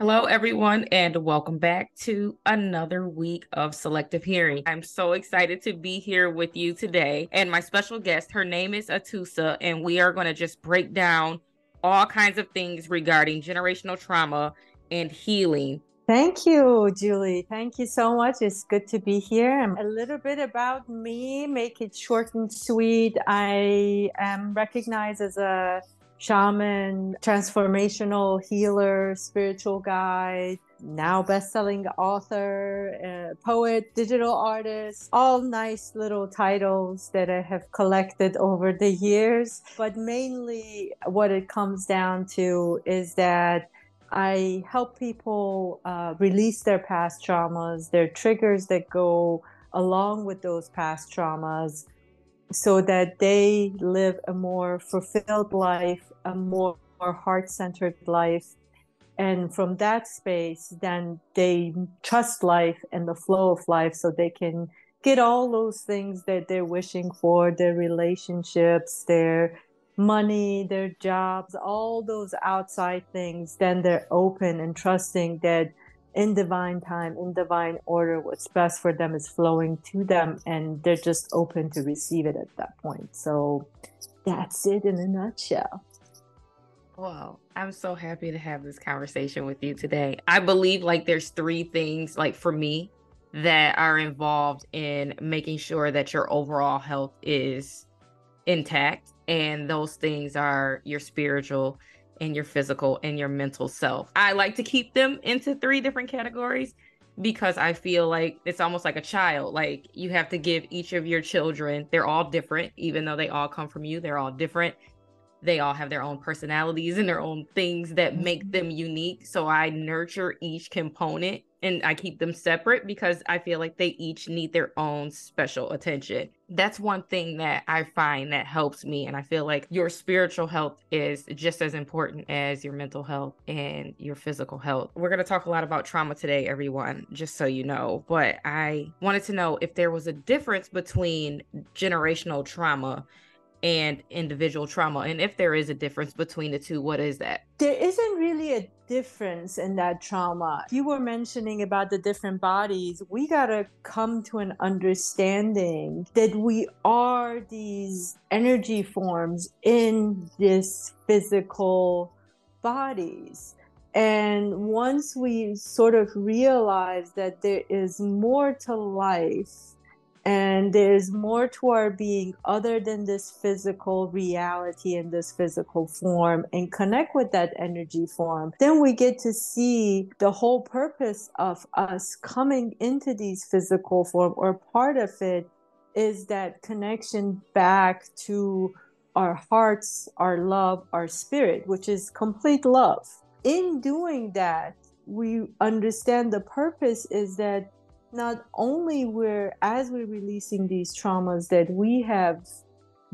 Hello, everyone, and welcome back to another week of Selective Hearing. I'm so excited to be here with you today. And my special guest, her name is Atousa, and we are going to just break down all kinds of things regarding generational trauma and healing. Thank you, Julie. Thank you so much. It's good to be here. A little bit about me, make it short and sweet. I am recognized as a shaman, transformational healer, spiritual guide, now best-selling author, uh, poet, digital artist, all nice little titles that I have collected over the years. But mainly what it comes down to is that I help people uh, release their past traumas, their triggers that go along with those past traumas, so that they live a more fulfilled life, a more, more heart centered life. And from that space, then they trust life and the flow of life so they can get all those things that they're wishing for their relationships, their money, their jobs, all those outside things. Then they're open and trusting that in divine time, in divine order, what's best for them is flowing to them, and they're just open to receive it at that point. So that's it in a nutshell. Wow, I'm so happy to have this conversation with you today. I believe like there's three things, like for me, that are involved in making sure that your overall health is intact. And those things are your spiritual, and your physical and your mental self. I like to keep them into three different categories because I feel like it's almost like a child. Like you have to give each of your children, they're all different, even though they all come from you, they're all different. They all have their own personalities and their own things that make mm-hmm. them unique. So I nurture each component and I keep them separate because I feel like they each need their own special attention. That's one thing that I find that helps me. And I feel like your spiritual health is just as important as your mental health and your physical health. We're going to talk a lot about trauma today, everyone, just so you know. But I wanted to know if there was a difference between generational trauma and individual trauma and if there is a difference between the two what is that? There isn't really a difference in that trauma. You were mentioning about the different bodies. We got to come to an understanding that we are these energy forms in this physical bodies. And once we sort of realize that there is more to life and there's more to our being other than this physical reality and this physical form and connect with that energy form. Then we get to see the whole purpose of us coming into these physical form or part of it is that connection back to our hearts our love our spirit which is complete love. In doing that we understand the purpose is that not only we're as we're releasing these traumas that we have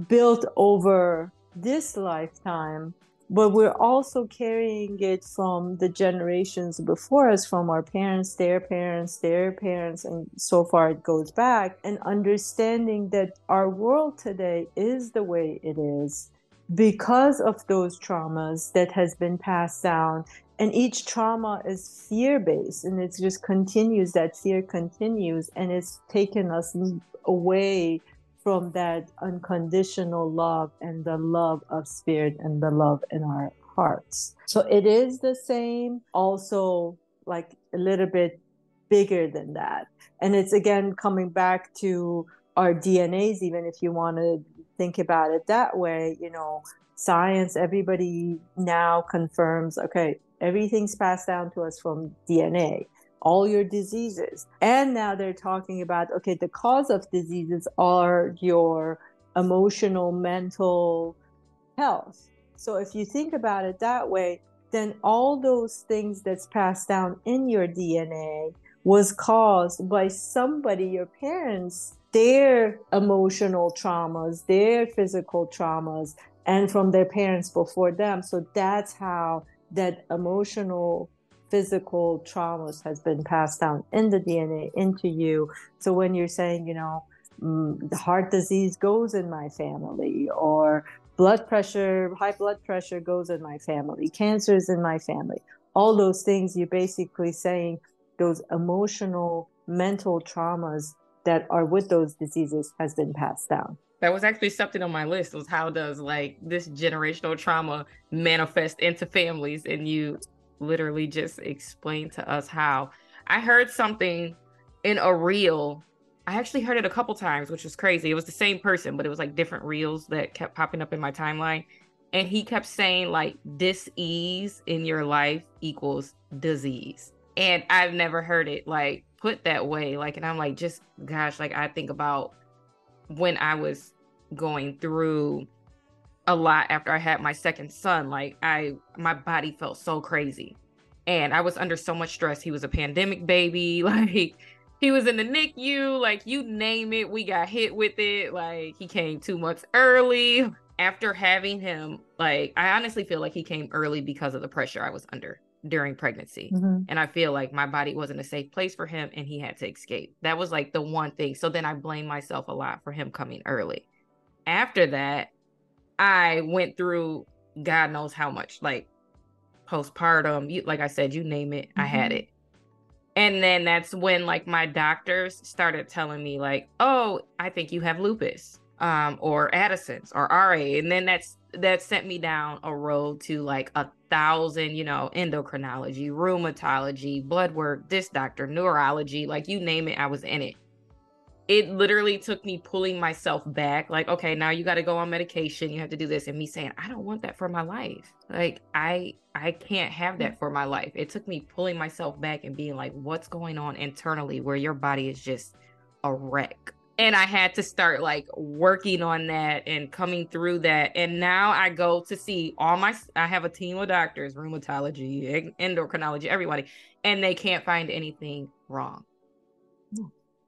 built over this lifetime but we're also carrying it from the generations before us from our parents their parents their parents and so far it goes back and understanding that our world today is the way it is because of those traumas that has been passed down and each trauma is fear based and it just continues that fear continues and it's taken us away from that unconditional love and the love of spirit and the love in our hearts. So it is the same also like a little bit bigger than that. And it's again coming back to our dnas even if you want to think about it that way you know science everybody now confirms okay Everything's passed down to us from DNA, all your diseases. And now they're talking about okay, the cause of diseases are your emotional, mental health. So if you think about it that way, then all those things that's passed down in your DNA was caused by somebody, your parents, their emotional traumas, their physical traumas, and from their parents before them. So that's how that emotional physical traumas has been passed down in the dna into you. So when you're saying you know mm, the heart disease goes in my family or blood pressure high blood pressure goes in my family cancer is in my family all those things you're basically saying those emotional mental traumas that are with those diseases has been passed down that was actually something on my list was how does like this generational trauma manifest into families? And you literally just explained to us how. I heard something in a reel. I actually heard it a couple times which was crazy. It was the same person but it was like different reels that kept popping up in my timeline. And he kept saying like dis-ease in your life equals disease. And i've never heard it like put that way. Like and i'm like just gosh like i think about when i was going through a lot after i had my second son like i my body felt so crazy. And i was under so much stress. He was a pandemic baby. Like he was in the nicu like you name it we got hit with it. Like he came two months early. After having him, like I honestly feel like he came early because of the pressure I was under during pregnancy. Mm-hmm. And I feel like my body wasn't a safe place for him and he had to escape. That was like the one thing. So then I blame myself a lot for him coming early. After that, I went through God knows how much, like postpartum, you, like I said, you name it, mm-hmm. I had mm-hmm. it. And then that's when like my doctors started telling me like, "Oh, I think you have lupus." um, or Addison's or RA. And then that's that sent me down a road to like a thousand, you know, endocrinology, rheumatology, blood work, this doctor, neurology, like you name it, I was in it. It literally took me pulling myself back, like, okay, now you got to go on medication, you have to do this, and me saying, I don't want that for my life. Like, I I can't have that for my life. It took me pulling myself back and being like, what's going on internally where your body is just a wreck and I had to start like working on that and coming through that. And now I go to see all my, I have a team of doctors, rheumatology, endocrinology, everybody, and they can't find anything wrong.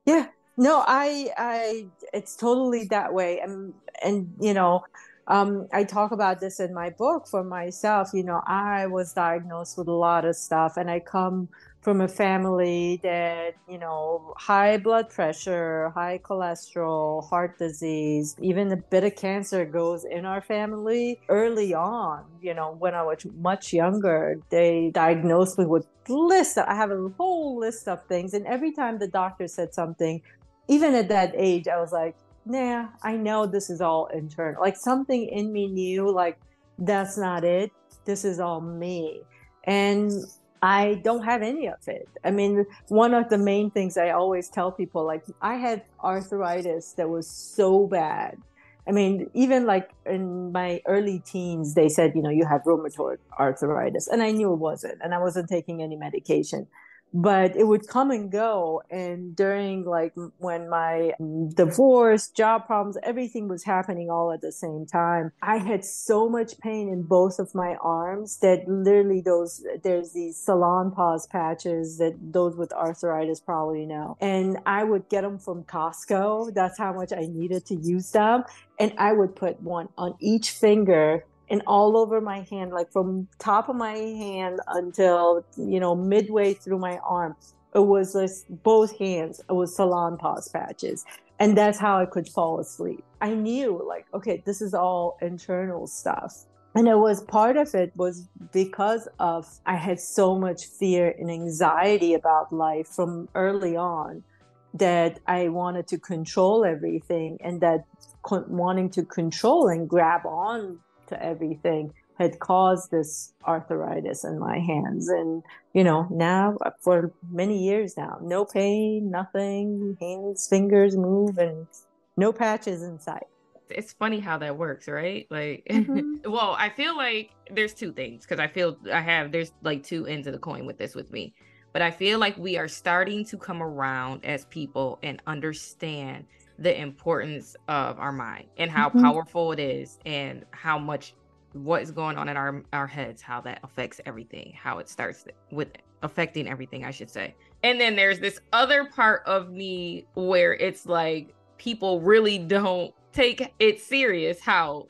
Yeah, no, I, I, it's totally that way. And, and, you know, um, I talk about this in my book for myself. You know, I was diagnosed with a lot of stuff, and I come from a family that, you know, high blood pressure, high cholesterol, heart disease, even a bit of cancer goes in our family early on. You know, when I was much younger, they diagnosed me with list. I have a whole list of things. And every time the doctor said something, even at that age, I was like, nah, I know this is all internal. Like something in me knew, like, that's not it. This is all me. And I don't have any of it. I mean, one of the main things I always tell people, like, I had arthritis that was so bad. I mean, even like in my early teens, they said, you know, you have rheumatoid arthritis. And I knew it wasn't. And I wasn't taking any medication but it would come and go and during like when my mm, divorce job problems everything was happening all at the same time i had so much pain in both of my arms that literally those there's these Salonpas patches that those with arthritis probably know and i would get them from costco that's how much i needed to use them and i would put one on each finger and all over my hand, like from top of my hand until you know midway through my arm. It was just both hands. It was Salonpas patches, and that's how I could fall asleep. I knew like, okay, this is all internal stuff. And it was part of it was because of I had so much fear and anxiety about life from early on that I wanted to control everything and that wanting to control and grab on to everything had caused this arthritis in my hands. And you know now for many years now no pain nothing hands fingers move and no patches in sight. It's funny how that works right? Like mm-hmm. well i feel like there's two things because i feel i have there's like two ends of the coin with this with me. But i feel like we are starting to come around as people and understand the importance of our mind and how mm-hmm. powerful it is and how much what is going on in our our heads how that affects everything how it starts with affecting everything i should say and then there's this other part of me where it's like people really don't take it serious how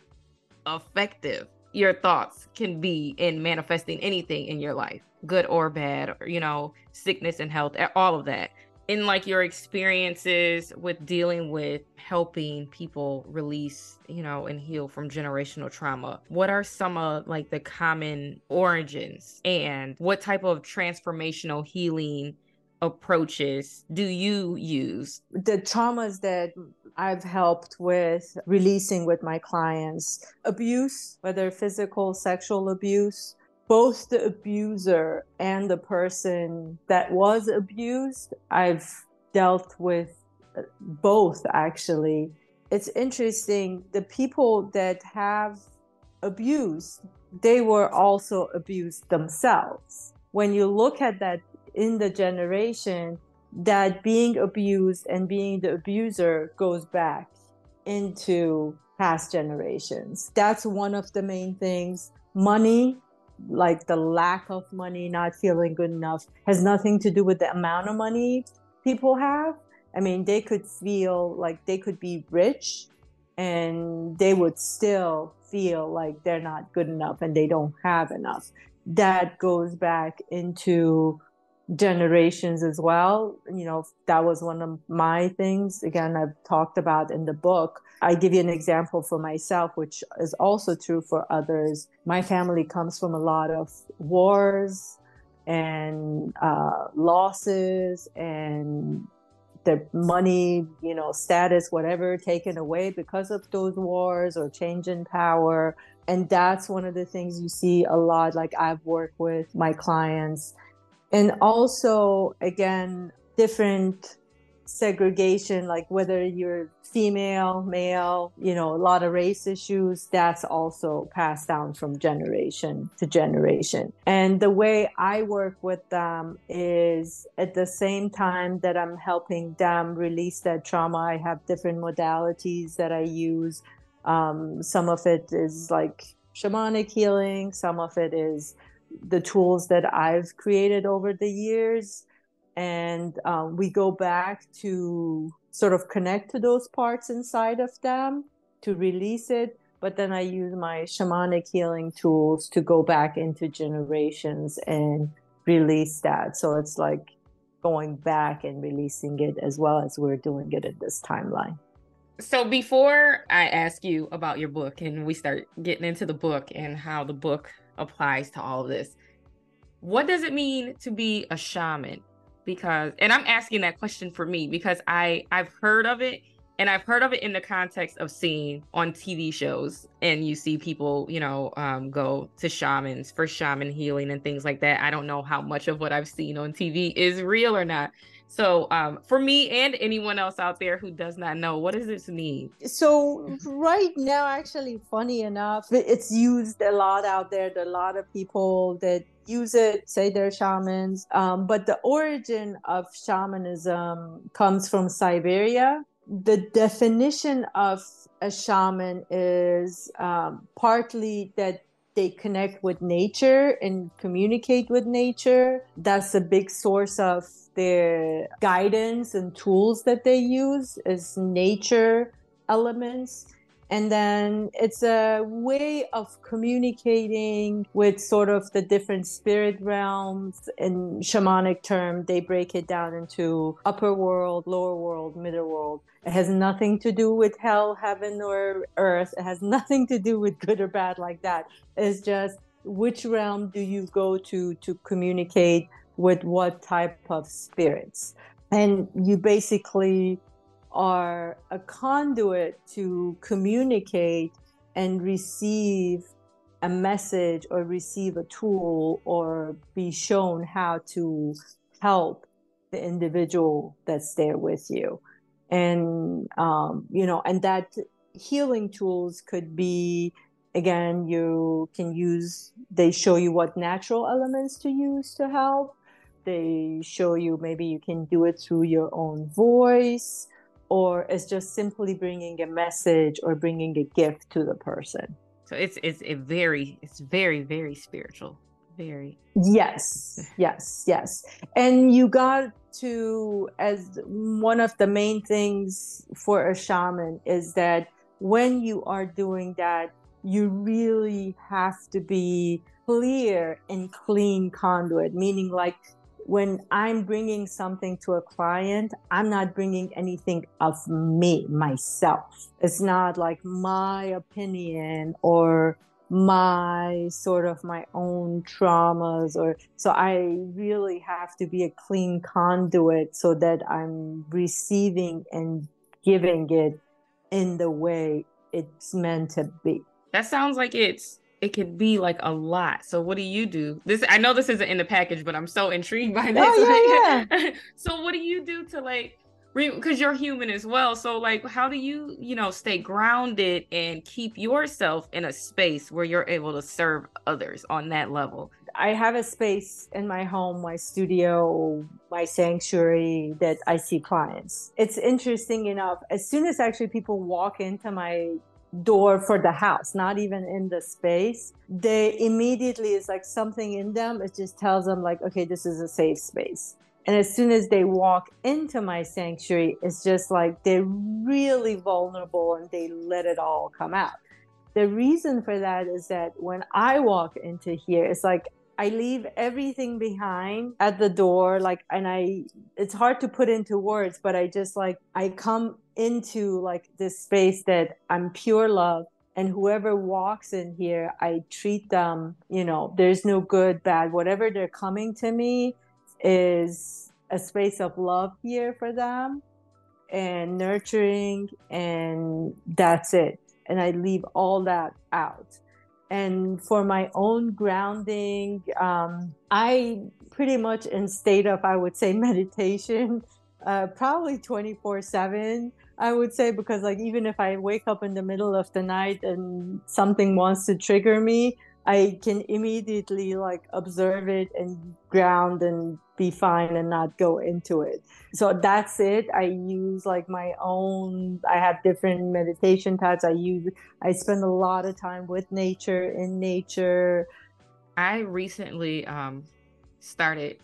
effective your thoughts can be in manifesting anything in your life good or bad or you know sickness and health all of that in like your experiences with dealing with helping people release you know and heal from generational trauma what are some of like the common origins and what type of transformational healing approaches do you use? The traumas that I've helped with releasing with my clients abuse, whether physical, sexual abuse, both the abuser and the person that was abused, I've dealt with uh, both actually. It's interesting, the people that have abused, they were also abused themselves. When you look at that in the generation, that being abused and being the abuser goes back into past generations. That's one of the main things. Money like the lack of money, not feeling good enough, has nothing to do with the amount of money people have. I mean, they could feel like they could be rich and they would still feel like they're not good enough and they don't have enough. That goes back into generations as well. You know, that was one of my things. Again, I've talked about in the book. I give you an example for myself, which is also true for others. My family comes from a lot of wars and uh, losses and the money, you know, status, whatever, taken away because of those wars or change in power. And that's one of the things you see a lot. Like I've worked with my clients and also again different segregation like whether you're female male you know a lot of race issues that's also passed down from generation to generation. And the way i work with them is at the same time that i'm helping them release that trauma i have different modalities that i use. Um, some of it is like shamanic healing some of it is the tools that I've created over the years. And um, we go back to sort of connect to those parts inside of them to release it. But then I use my shamanic healing tools to go back into generations and release that. So it's like going back and releasing it as well as we're doing it in this timeline. So before I ask you about your book and we start getting into the book and how the book applies to all of this. What does it mean to be a shaman? Because and I'm asking that question for me because I I've heard of it and I've heard of it in the context of seeing on TV shows and you see people, you know, um, go to shamans for shaman healing and things like that. I don't know how much of what I've seen on TV is real or not. So, um, for me and anyone else out there who does not know, what does this mean? So, right now, actually, funny enough, it's used a lot out there. There are a lot of people that use it, say they're shamans. Um, but the origin of shamanism comes from Siberia. The definition of a shaman is um, partly that they connect with nature and communicate with nature. That's a big source of their guidance and tools that they use is nature elements and then it's a way of communicating with sort of the different spirit realms. In shamanic term they break it down into upper world lower world middle world. It has nothing to do with hell heaven or earth. It has nothing to do with good or bad like that. It's just which realm do you go to to communicate with what type of spirits. And you basically are a conduit to communicate and receive a message or receive a tool or be shown how to help the individual that's there with you. And, um, you know, and that healing tools could be again you can use they show you what natural elements to use to help they show you maybe you can do it through your own voice or it's just simply bringing a message or bringing a gift to the person? So it's it's a very it's very very spiritual very. Yes yes yes. And you got to as one of the main things for a shaman is that when you are doing that you really have to be clear and clean conduit meaning like when I'm bringing something to a client, I'm not bringing anything of me, myself. It's not like my opinion or my sort of my own traumas or so I really have to be a clean conduit so that I'm receiving and giving it in the way it's meant to be. That sounds like it's it could be like a lot. So what do you do? This I know this isn't in the package, but I'm so intrigued by this. Oh, yeah, yeah. so what do you do to like because you're human as well. So like how do you, you know, stay grounded and keep yourself in a space where you're able to serve others on that level? I have a space in my home, my studio, my sanctuary that I see clients. It's interesting enough. As soon as actually people walk into my door for the house, not even in the space, they immediately is like something in them. It just tells them like, okay, this is a safe space. And as soon as they walk into my sanctuary, it's just like they're really vulnerable and they let it all come out. The reason for that is that when I walk into here, it's like I leave everything behind at the door, like, and I, it's hard to put into words, but I just like, I come into like this space that I'm pure love. And whoever walks in here, I treat them, you know, there's no good, bad, whatever they're coming to me is a space of love here for them and nurturing, and that's it. And I leave all that out and for my own grounding um, i pretty much in state of i would say meditation uh, probably 24 7 i would say because like even if i wake up in the middle of the night and something wants to trigger me I can immediately like observe it and ground and be fine and not go into it. So that's it. I use like my own, I have different meditation types. I use, I spend a lot of time with nature, in nature. I recently um, started,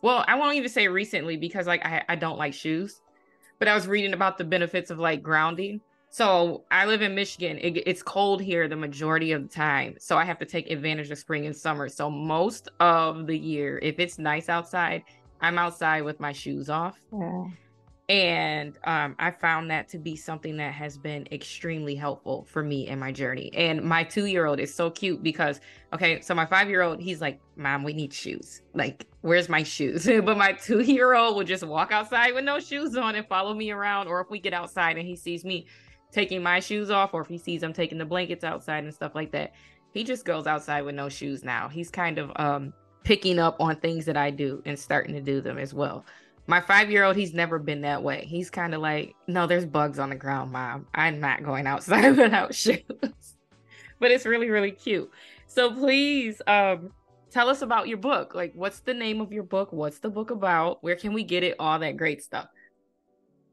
well, I won't even say recently because like I, I don't like shoes, but I was reading about the benefits of like grounding so I live in Michigan. It, it's cold here the majority of the time. So I have to take advantage of spring and summer. So most of the year, if it's nice outside, I'm outside with my shoes off. Yeah. And um, I found that to be something that has been extremely helpful for me in my journey. And my two year old is so cute because, okay, so my five year old, he's like, Mom, we need shoes. Like, where's my shoes? but my two year old will just walk outside with no shoes on and follow me around. Or if we get outside and he sees me, taking my shoes off or if he sees I'm taking the blankets outside and stuff like that. He just goes outside with no shoes now. He's kind of um picking up on things that I do and starting to do them as well. My five year old, he's never been that way. He's kind of like, no, there's bugs on the ground, mom. I'm not going outside without shoes. but it's really, really cute. So please um tell us about your book. Like, what's the name of your book? What's the book about? Where can we get it? All that great stuff.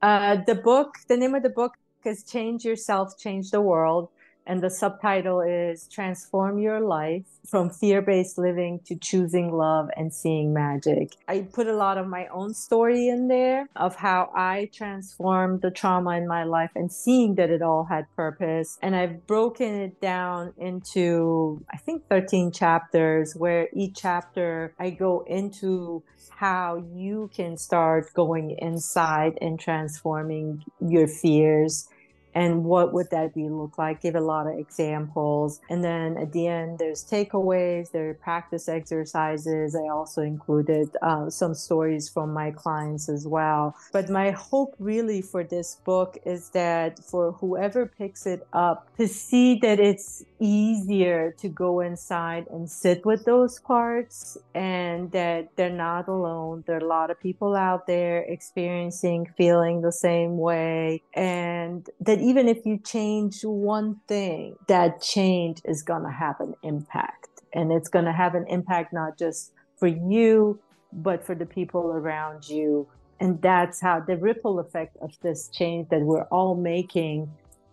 Uh, the book, the name of the book is Change Yourself, Change the World. And the subtitle is Transform Your Life from Fear Based Living to Choosing Love and Seeing Magic. I put a lot of my own story in there of how I transformed the trauma in my life and seeing that it all had purpose. And I've broken it down into, I think, 13 chapters where each chapter I go into how you can start going inside and transforming your fears and what would that be look like? Give a lot of examples. And then at the end there's takeaways there are practice exercises. I also included uh, some stories from my clients as well. But my hope really for this book is that for whoever picks it up to see that it's easier to go inside and sit with those parts and that they're not alone there are a lot of people out there experiencing feeling the same way and that even if you change one thing, that change is going to have an impact. And it's going to have an impact not just for you, but for the people around you. And that's how the ripple effect of this change that we're all making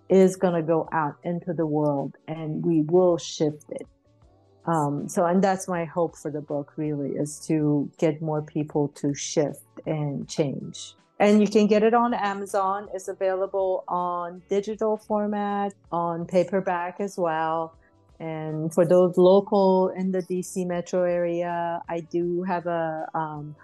is going to go out into the world and we will shift it. Um, so, and that's my hope for the book really is to get more people to shift and change and you can get it on Amazon. It's available on digital format, on paperback as well. And for those local in the DC metro area, I do have a um,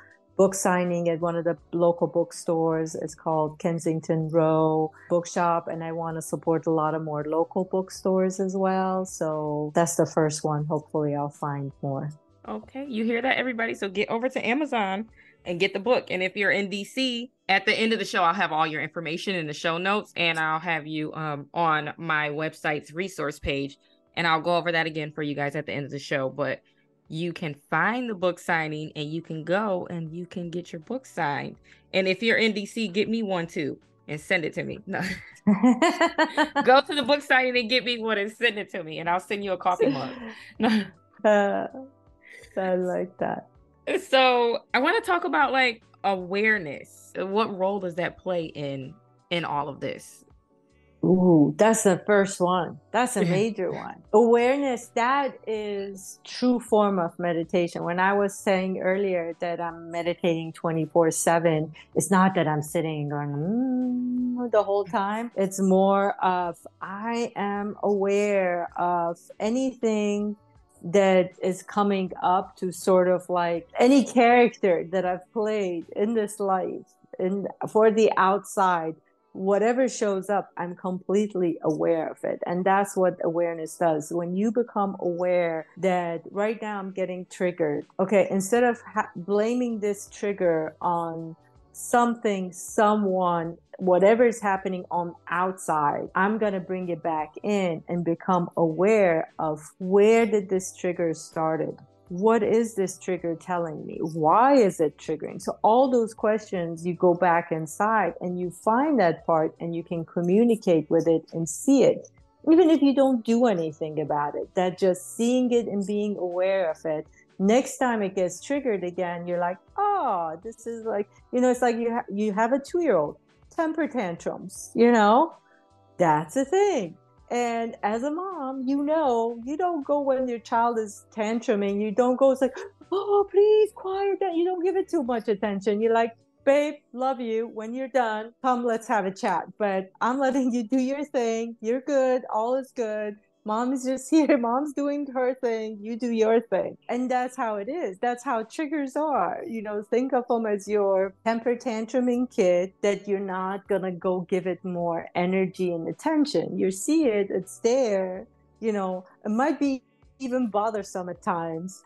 book signing at one of the local bookstores. It's called Kensington Row Bookshop, and I want to support a lot of more local bookstores as well. So that's the first one. Hopefully, I'll find more. Okay, you hear that, everybody? So get over to Amazon and get the book. And if you're in DC, at the end of the show, I'll have all your information in the show notes, and I'll have you um, on my website's resource page, and I'll go over that again for you guys at the end of the show. But you can find the book signing, and you can go and you can get your book signed. And if you're in DC, get me one too and send it to me. No. go to the book signing and get me one and send it to me, and I'll send you a coffee mug. No. Uh, I like that. So I want to talk about like awareness. What role does that play in in all of this? Ooh, that's the first one. That's a major one. Awareness, that is true form of meditation. When I was saying earlier that I'm meditating 24 7, it's not that I'm sitting and going mm, the whole time. It's more of I am aware of anything that is coming up to sort of like any character that I've played in this life and for the outside whatever shows up i'm completely aware of it. And that's what awareness does. When you become aware that right now i'm getting triggered okay instead of ha- blaming this trigger on something someone whatever is happening on outside i'm going to bring it back in and become aware of where did this trigger started what is this trigger telling me why is it triggering so all those questions you go back inside and you find that part and you can communicate with it and see it even if you don't do anything about it that just seeing it and being aware of it next time it gets triggered again you're like oh this is like you know it's like you ha- you have a 2 year old temper tantrums, you know? That's a thing. And as a mom, you know, you don't go when your child is tantruming. You don't go, it's like, oh, please quiet down. You don't give it too much attention. You're like, babe, love you. When you're done, come, let's have a chat. But I'm letting you do your thing. You're good. All is good mom is just here mom's doing her thing you do your thing and that's how it is that's how triggers are you know think of them as your temper tantruming kid that you're not gonna go give it more energy and attention you see it it's there you know it might be even bothersome at times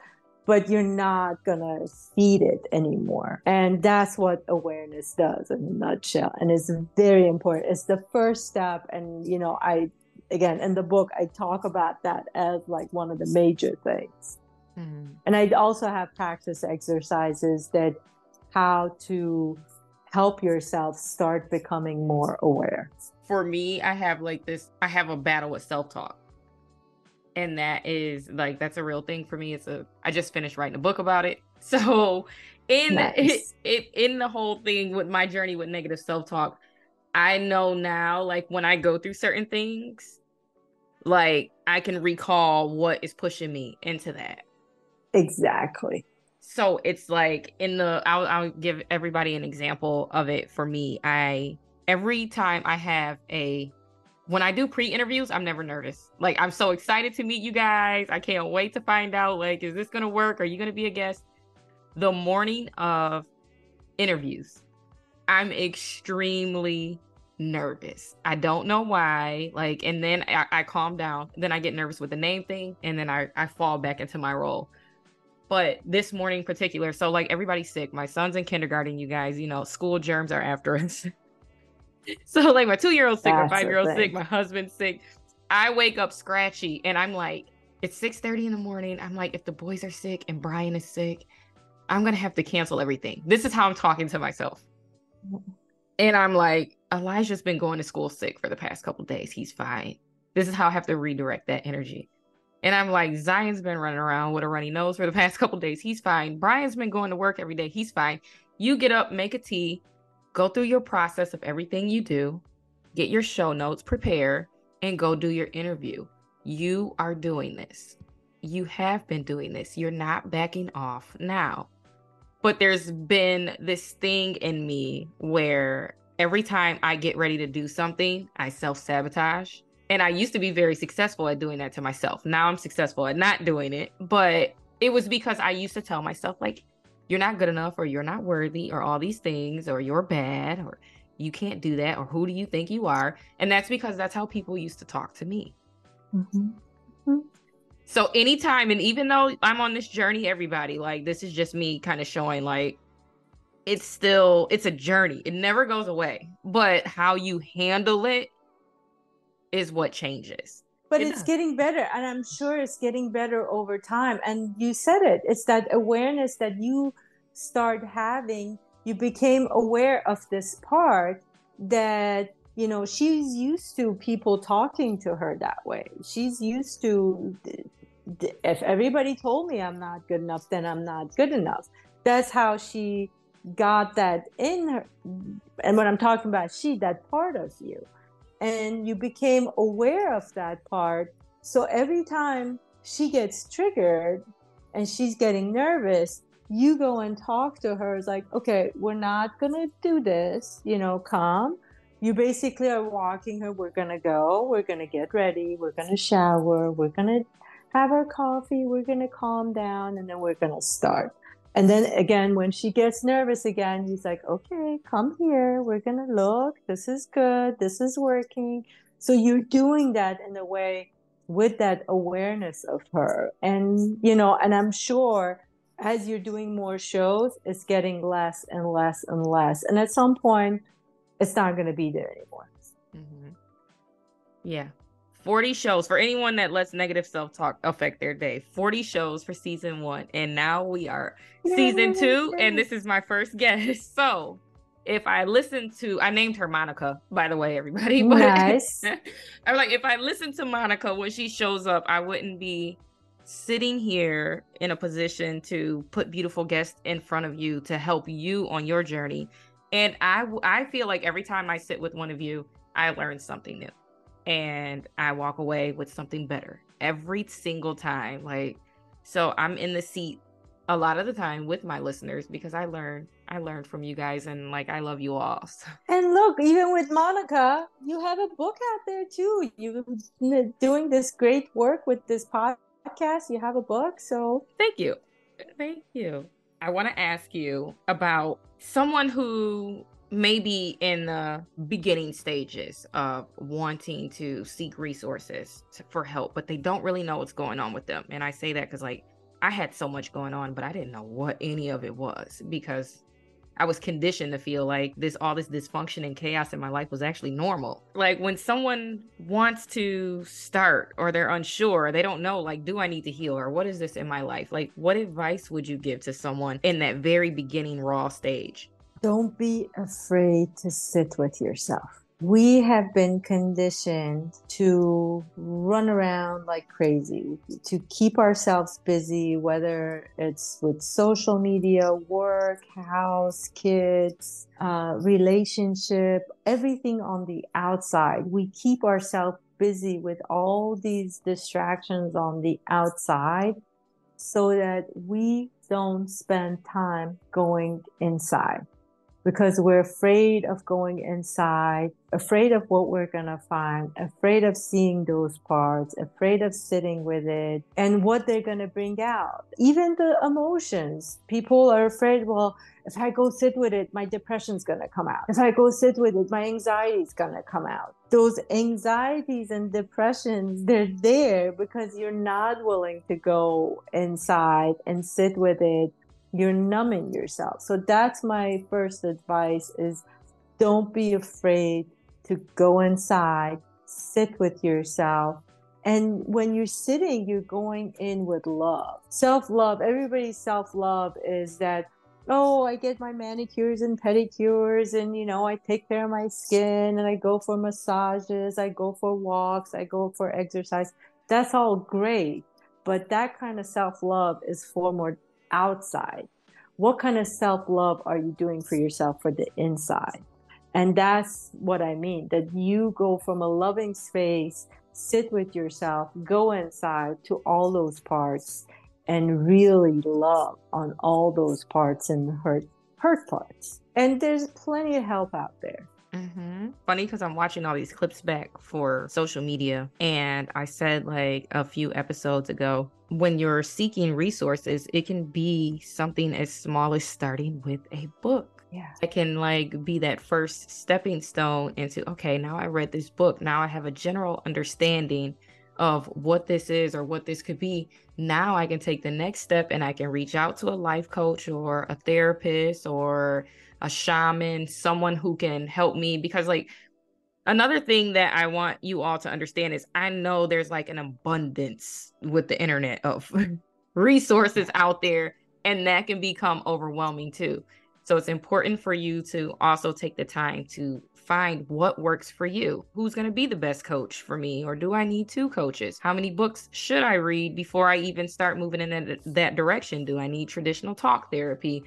but you're not gonna feed it anymore. And that's what awareness does in a nutshell. And it's very important. It's the first step. And you know, I again in the book i talk about that as like one of the major things. Mm-hmm. and i also have practice exercises that how to help yourself start becoming more aware. For me i have like this i have a battle with self-talk. And that is like that's a real thing for me. It's a i just finished writing a book about it. So in nice. it, it in the whole thing with my journey with negative self-talk I know now, like when I go through certain things, like I can recall what is pushing me into that. Exactly. So it's like in the I'll, I'll give everybody an example of it for me. I every time I have a when I do pre-interviews, I'm never nervous. Like I'm so excited to meet you guys. I can't wait to find out like is this going to work? Are you going to be a guest? The morning of interviews, I'm extremely nervous. I don't know why. Like, and then I, I calm down. Then I get nervous with the name thing, and then I, I fall back into my role. But this morning in particular, so like everybody's sick. My son's in kindergarten, you guys, you know, school germs are after us. so like my two year old sick, That's my five year old sick, my husband's sick. I wake up scratchy and I'm like, it's 6 30 in the morning. I'm like, if the boys are sick and Brian is sick, I'm gonna have to cancel everything. This is how I'm talking to myself. And I'm like, Elijah's been going to school sick for the past couple days. He's fine. This is how I have to redirect that energy. And I'm like, Zion's been running around with a runny nose for the past couple days. He's fine. Brian's been going to work every day. He's fine. You get up, make a tea, go through your process of everything you do, get your show notes, prepare, and go do your interview. You are doing this. You have been doing this. You're not backing off now. But there's been this thing in me where every time I get ready to do something, I self sabotage. And I used to be very successful at doing that to myself. Now I'm successful at not doing it. But it was because I used to tell myself, like, you're not good enough or you're not worthy or all these things or you're bad or you can't do that or who do you think you are and that's because that's how people used to talk to me mm-hmm. Mm-hmm. So anytime and even though i'm on this journey everybody like this is just me kind of showing like it's still it's a journey. It never goes away. But how you handle it is what changes. But it's getting better and i'm sure it's getting better over time. And you said it it's that awareness that you start having you became aware of this part that you know she's used to people talking to her that way. She's used to if everybody told me i'm not good enough then i'm not good enough. That's how she got that in her and when i'm talking about she that part of you. And you became aware of that part. So every time she gets triggered and she's getting nervous you go and talk to her. It's like okay we're not gonna do this you know calm you basically are walking her we're gonna go. We're gonna get ready. We're gonna shower. We're gonna have our coffee. We're gonna calm down and then we're gonna start. And then again when she gets nervous again he's like okay come here. We're gonna look. This is good. This is working. So you're doing that in a way with that awareness of her. And you know and i'm sure as you're doing more shows, it's getting less and less and less. And at some point, it's not going to be there anymore. Mm-hmm. Yeah. 40 shows for anyone that lets negative self talk affect their day. 40 shows for season one. And now we are season two. And this is my first guest. So if I listen to, I named her Monica, by the way, everybody. But nice. I'm like, if I listen to Monica when she shows up, I wouldn't be sitting here in a position to put beautiful guests in front of you to help you on your journey. And I I feel like every time I sit with one of you, I learn something new. And I walk away with something better every single time. Like so I'm in the seat a lot of the time with my listeners because I learn I learned from you guys and like I love you all. So. And look, even with Monica, you have a book out there too. You're doing this great work with this podcast podcast, you have a book. So thank you. Thank you. I want to ask you about someone who may be in the beginning stages of wanting to seek resources to, for help, but they don't really know what's going on with them. And I say that because, like, I had so much going on, but I didn't know what any of it was because I was conditioned to feel like this all this dysfunction and chaos in my life was actually normal. Like when someone wants to start or they're unsure, they don't know like do I need to heal or what is this in my life? Like what advice would you give to someone in that very beginning raw stage? Don't be afraid to sit with yourself we have been conditioned to run around like crazy, to keep ourselves busy, whether it's with social media, work, house, kids, uh, relationship, everything on the outside. We keep ourselves busy with all these distractions on the outside so that we don't spend time going inside because we're afraid of going inside, afraid of what we're going to find, afraid of seeing those parts, afraid of sitting with it and what they're going to bring out. Even the emotions, people are afraid, well, if I go sit with it, my depression's going to come out. If I go sit with it, my anxiety's going to come out. Those anxieties and depressions, they're there because you're not willing to go inside and sit with it you're numbing yourself. So that's my first advice is don't be afraid to go inside sit with yourself. And when you're sitting you're going in with love. Self-love everybody's self-love is that oh i get my manicures and pedicures and you know i take care of my skin and i go for massages i go for walks i go for exercise. That's all great but that kind of self-love is for more outside. What kind of self love are you doing for yourself for the inside? And that's what I mean that you go from a loving space, sit with yourself, go inside to all those parts and really love on all those parts and hurt hurt parts. And there's plenty of help out there. Mm-hmm. Funny because I'm watching all these clips back for social media, and I said like a few episodes ago when you're seeking resources, it can be something as small as starting with a book. Yeah. It can like be that first stepping stone into okay, now I read this book. Now I have a general understanding of what this is or what this could be. Now I can take the next step and I can reach out to a life coach or a therapist or a shaman, someone who can help me because like another thing that I want you all to understand is I know there's like an abundance with the internet of resources out there and that can become overwhelming too. So it's important for you to also take the time to find what works for you. Who's going to be the best coach for me? Or do I need two coaches? How many books should I read before I even start moving in that direction? Do I need traditional talk therapy?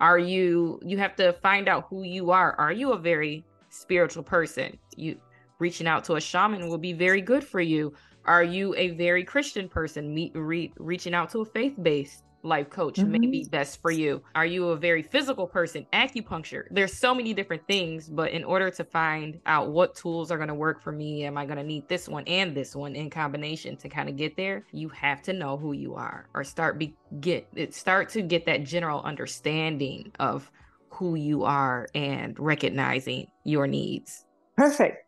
Are you, you have to find out who you are. Are you a very spiritual person? You reaching out to a shaman will be very good for you. Are you a very Christian person? Meet, re, reaching out to a faith based life coach mm-hmm. may be best for you. Are you a very physical person? Acupuncture. There's so many different things, but in order to find out what tools are going to work for me, am I going to need this one and this one in combination to kind of get there? You have to know who you are or start be get it start to get that general understanding of who you are and recognizing your needs. Perfect.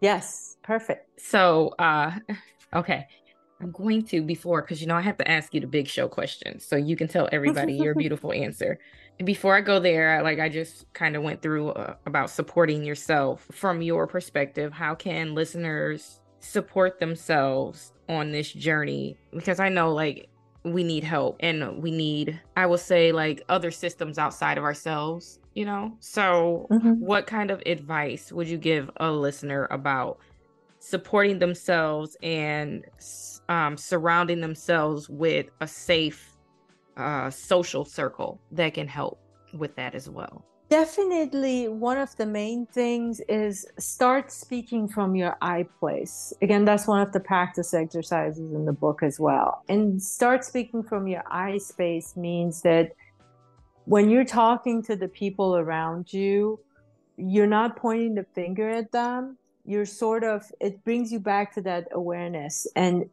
Yes, perfect. So, uh okay. I'm going to before because you know I have to ask you the big show questions so you can tell everybody your beautiful answer. Before I go there, like I just kind of went through uh, about supporting yourself from your perspective. How can listeners support themselves on this journey? Because I know like we need help and we need I will say like other systems outside of ourselves, you know. So, mm-hmm. what kind of advice would you give a listener about supporting themselves and um, surrounding themselves with a safe uh, social circle that can help with that as well. Definitely, one of the main things is start speaking from your I place. Again, that's one of the practice exercises in the book as well. And start speaking from your I space means that when you're talking to the people around you, you're not pointing the finger at them. You're sort of, it brings you back to that awareness. And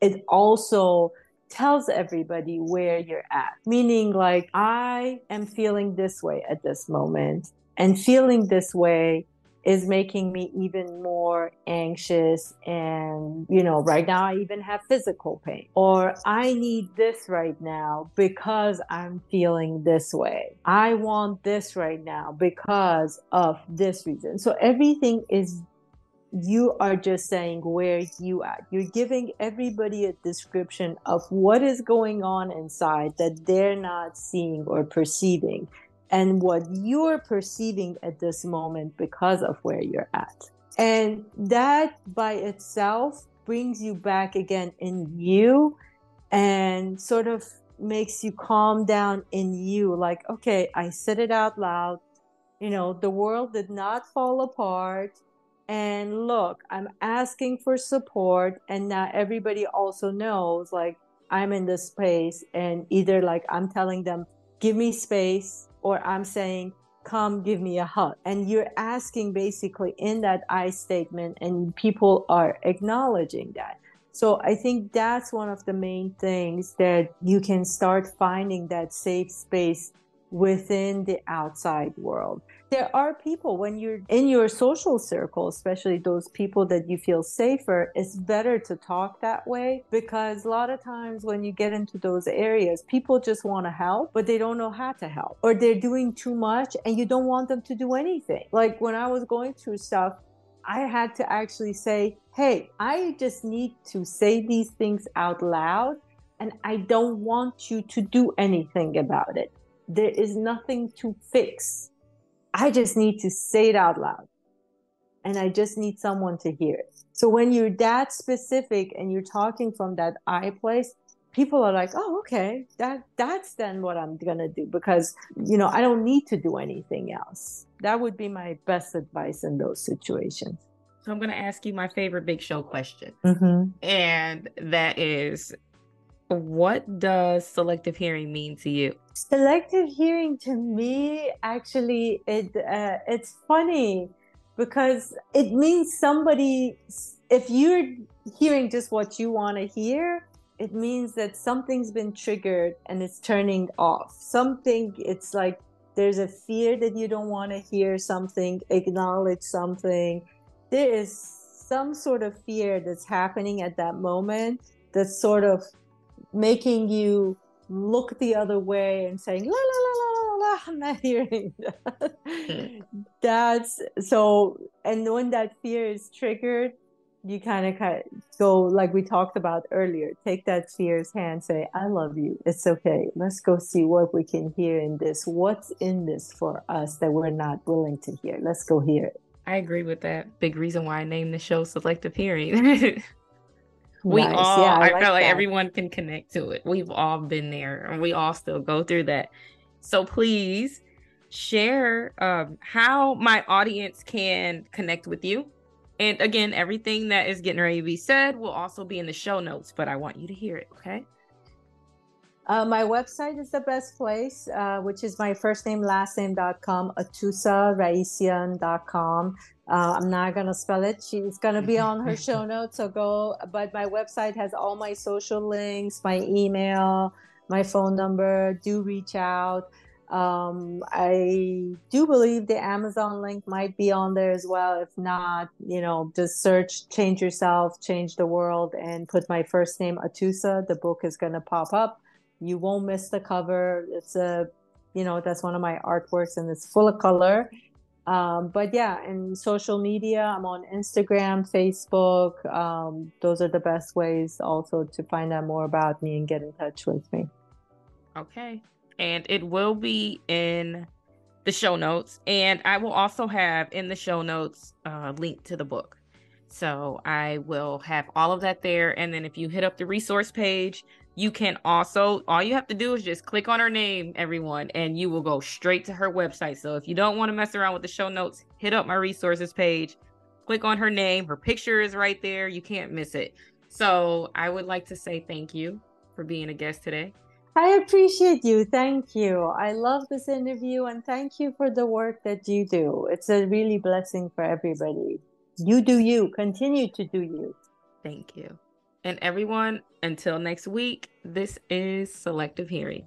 it also tells everybody where you're at. Meaning, like, I am feeling this way at this moment, and feeling this way is making me even more anxious. And, you know, right now I even have physical pain, or I need this right now because I'm feeling this way. I want this right now because of this reason. So everything is you are just saying where you at. You're giving everybody a description of what is going on inside that they're not seeing or perceiving and what you're perceiving at this moment because of where you're at. And that by itself brings you back again in you and sort of makes you calm down in you like okay i said it out loud. You know the world did not fall apart and look i'm asking for support and now everybody also knows like i'm in this space and either like i'm telling them give me space or i'm saying come give me a hug. And you're asking basically in that i statement and people are acknowledging that. So i think that's one of the main things that you can start finding that safe space within the outside world there are people when you're in your social circle, especially those people that you feel safer, it's better to talk that way because a lot of times when you get into those areas, people just want to help, but they don't know how to help or they're doing too much and you don't want them to do anything. Like when I was going through stuff, I had to actually say, Hey, I just need to say these things out loud and I don't want you to do anything about it. There is nothing to fix I just need to say it out loud. And I just need someone to hear it. So when you're that specific and you're talking from that I place, people are like, "Oh, okay. That that's then what I'm going to do because, you know, I don't need to do anything else." That would be my best advice in those situations. So I'm going to ask you my favorite big show question. Mm-hmm. And that is what does selective hearing mean to you? Selective hearing to me, actually, it uh, it's funny because it means somebody. If you're hearing just what you want to hear, it means that something's been triggered and it's turning off. Something. It's like there's a fear that you don't want to hear something, acknowledge something. There is some sort of fear that's happening at that moment that's sort of making you look the other way and saying la la la la la la i'm not hearing that that's so and when that fear is triggered you kind of kind of go like we talked about earlier take that fear's hand say i love you. It's okay. Let's go see what we can hear in this. What's in this for us that we're not willing to hear? Let's go hear it. I agree with that. Big reason why i named the show selective hearing we nice. all yeah, I, I like feel like everyone can connect to it. We've all been there and we all still go through that. So please share um, how my audience can connect with you. And again, everything that is getting ready to be said will also be in the show notes, but I want you to hear it, okay? Uh, my website is the best place, uh, which is my first name, last name.com, atousaraissyan.com. Uh, I'm not going to spell it. She's going to be on her show notes. So go, but my website has all my social links, my email, my phone number. Do reach out. Um, I do believe the Amazon link might be on there as well. If not, you know, just search Change Yourself, Change the World, and put my first name, Atousa. The book is going to pop up. You won't miss the cover. It's a, you know, that's one of my artworks and it's full of color um, but yeah, and social media, I'm on Instagram, Facebook. Um, those are the best ways also to find out more about me and get in touch with me. Okay. And it will be in the show notes. And I will also have in the show notes a uh, link to the book. So I will have all of that there. And then if you hit up the resource page, you can also, all you have to do is just click on her name, everyone, and you will go straight to her website. So if you don't want to mess around with the show notes, hit up my resources page, click on her name. Her picture is right there. You can't miss it. So I would like to say thank you for being a guest today. I appreciate you. Thank you. I love this interview and thank you for the work that you do. It's a really blessing for everybody. You do you. Continue to do you. Thank you. And everyone, until next week, this is Selective Hearing.